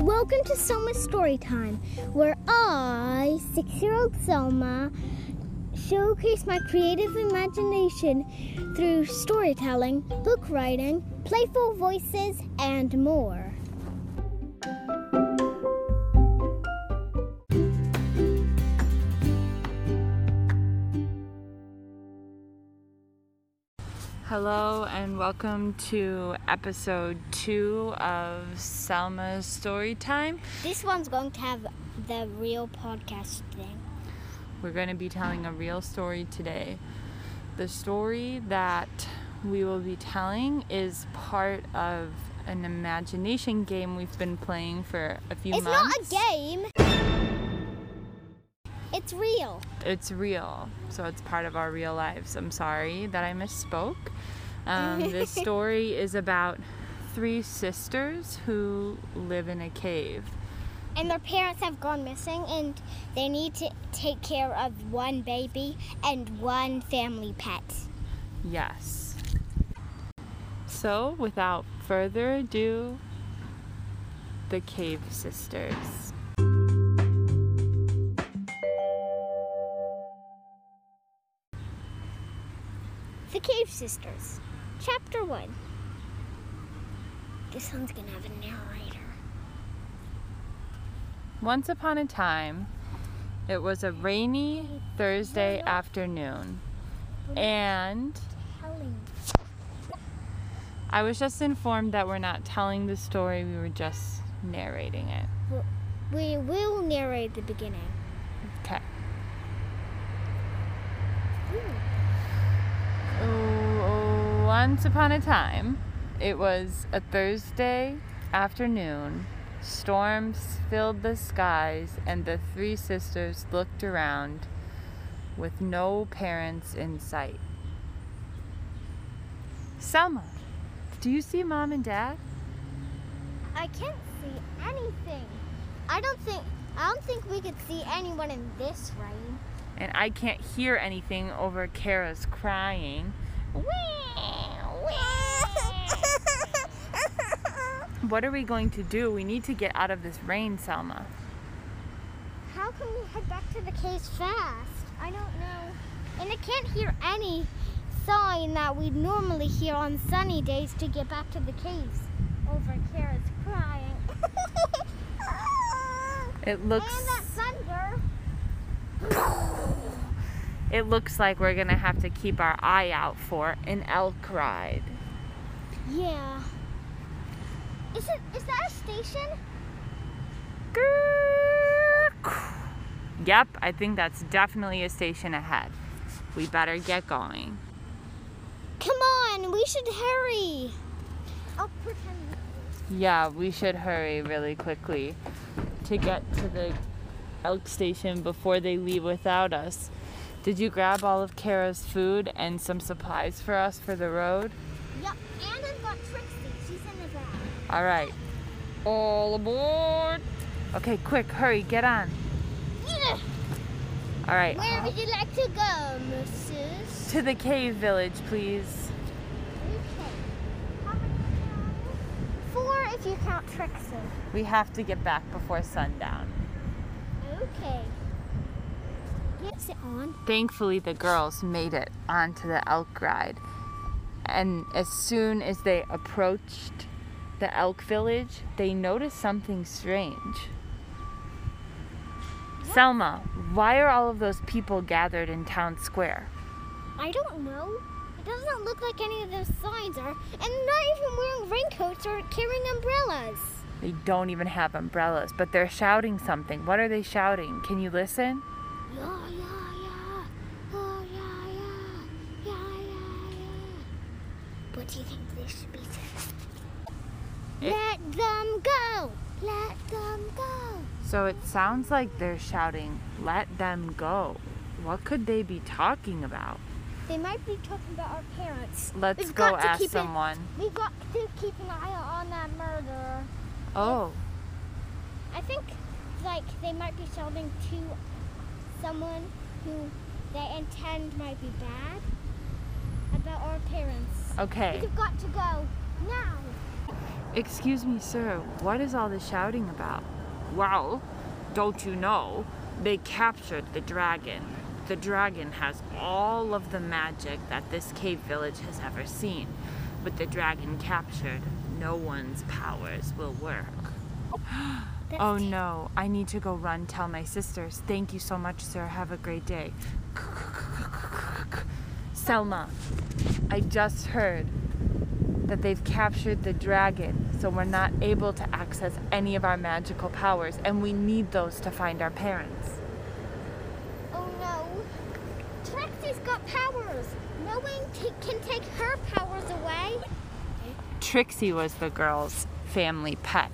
Welcome to Selma's Story Time, where I, six year old Selma, showcase my creative imagination through storytelling, book writing, playful voices, and more. Hello and welcome to episode two of Selma's Story Time. This one's going to have the real podcast thing. We're going to be telling a real story today. The story that we will be telling is part of an imagination game we've been playing for a few It's months. It's not a game. It's real. It's real, so it's part of our real lives. I'm sorry that I misspoke. Um, this story is about three sisters who live in a cave. And their parents have gone missing, and they need to take care of one baby and one family pet. Yes. So, without further ado, the Cave Sisters. The Cave Sisters, Chapter 1. This one's gonna have a narrator. Once upon a time, it was a rainy Thursday afternoon, and I was just informed that we're not telling the story, we were just narrating it. We will narrate the beginning. Okay. Oh, Once upon a time, it was a Thursday afternoon. Storms filled the skies, and the three sisters looked around with no parents in sight. Selma, do you see mom and dad? I can't see anything. I don't think I don't think we could see anyone in this rain. And I can't hear anything over Kara's crying. What are we going to do? We need to get out of this rain, Selma. How can we head back to the caves fast? I don't know. And I can't hear any sign that we normally hear on sunny days to get back to the caves. Over Kara's crying. It looks And that thunder. It looks like we're gonna have to keep our eye out for an elk ride. Yeah. Is it is that a station? Yep, I think that's definitely a station ahead. We better get going. Come on, we should hurry. I'll pretend. Yeah, we should hurry really quickly to get to the elk station before they leave without us. Did you grab all of Kara's food and some supplies for us for the road? Yep, and I've got Trixie. She's in the back. All right. All aboard. Okay, quick, hurry, get on. Yeah. All right. Where would you like to go, Mrs.? To the cave village, please. Okay. How many? Four if you count Trixie. We have to get back before sundown. Okay. Gets it on. Thankfully, the girls made it onto the elk ride. And as soon as they approached the elk village, they noticed something strange. Selma, why are all of those people gathered in town square? I don't know. It doesn't look like any of those signs are, and they're not even wearing raincoats or carrying umbrellas. They don't even have umbrellas, but they're shouting something. What are they shouting? Can you listen? Yeah. Oh, yeah, yeah. Yeah, yeah, yeah. What do you think they should be saying? Let them go. Let them go. So it sounds like they're shouting, let them go. What could they be talking about? They might be talking about our parents. Let's We've go ask someone. We've got to keep an eye on that murder. Oh, I think, like, they might be shouting to someone who they intend might be bad about our parents. Okay. We've got to go now. Excuse me, sir, what is all the shouting about? Well, don't you know? They captured the dragon. The dragon has all of the magic that this cave village has ever seen. With the dragon captured, no one's powers will work. oh no, I need to go run tell my sisters. Thank you so much, sir. Have a great day. Selma, I just heard that they've captured the dragon, so we're not able to access any of our magical powers, and we need those to find our parents. Oh no. Trixie's got powers. No one can take her powers away. Trixie was the girl's family pet.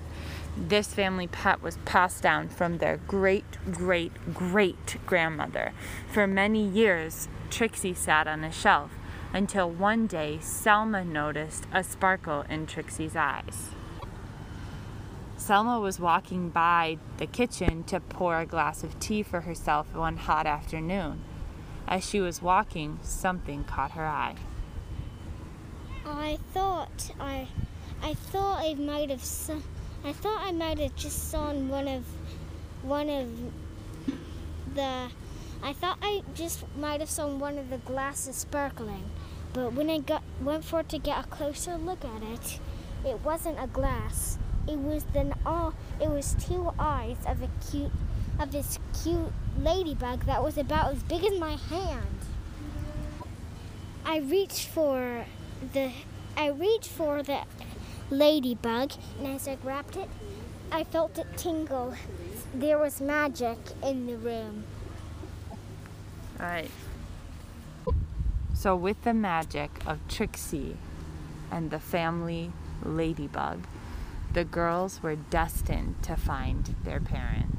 This family pet was passed down from their great, great, great grandmother. For many years, Trixie sat on a shelf until one day Selma noticed a sparkle in Trixie's eyes. Selma was walking by the kitchen to pour a glass of tea for herself one hot afternoon. As she was walking, something caught her eye. I thought I, I thought I might have, I thought I might have just seen one of, one of the, I thought I just might have seen one of the glasses sparkling, but when I got went for to get a closer look at it, it wasn't a glass. It was the all. It was two eyes of a cute, of this cute ladybug that was about as big as my hand. I reached for the I reached for the ladybug and as I grabbed it, I felt it tingle. There was magic in the room. Right. So, with the magic of Trixie and the family ladybug, the girls were destined to find their parents.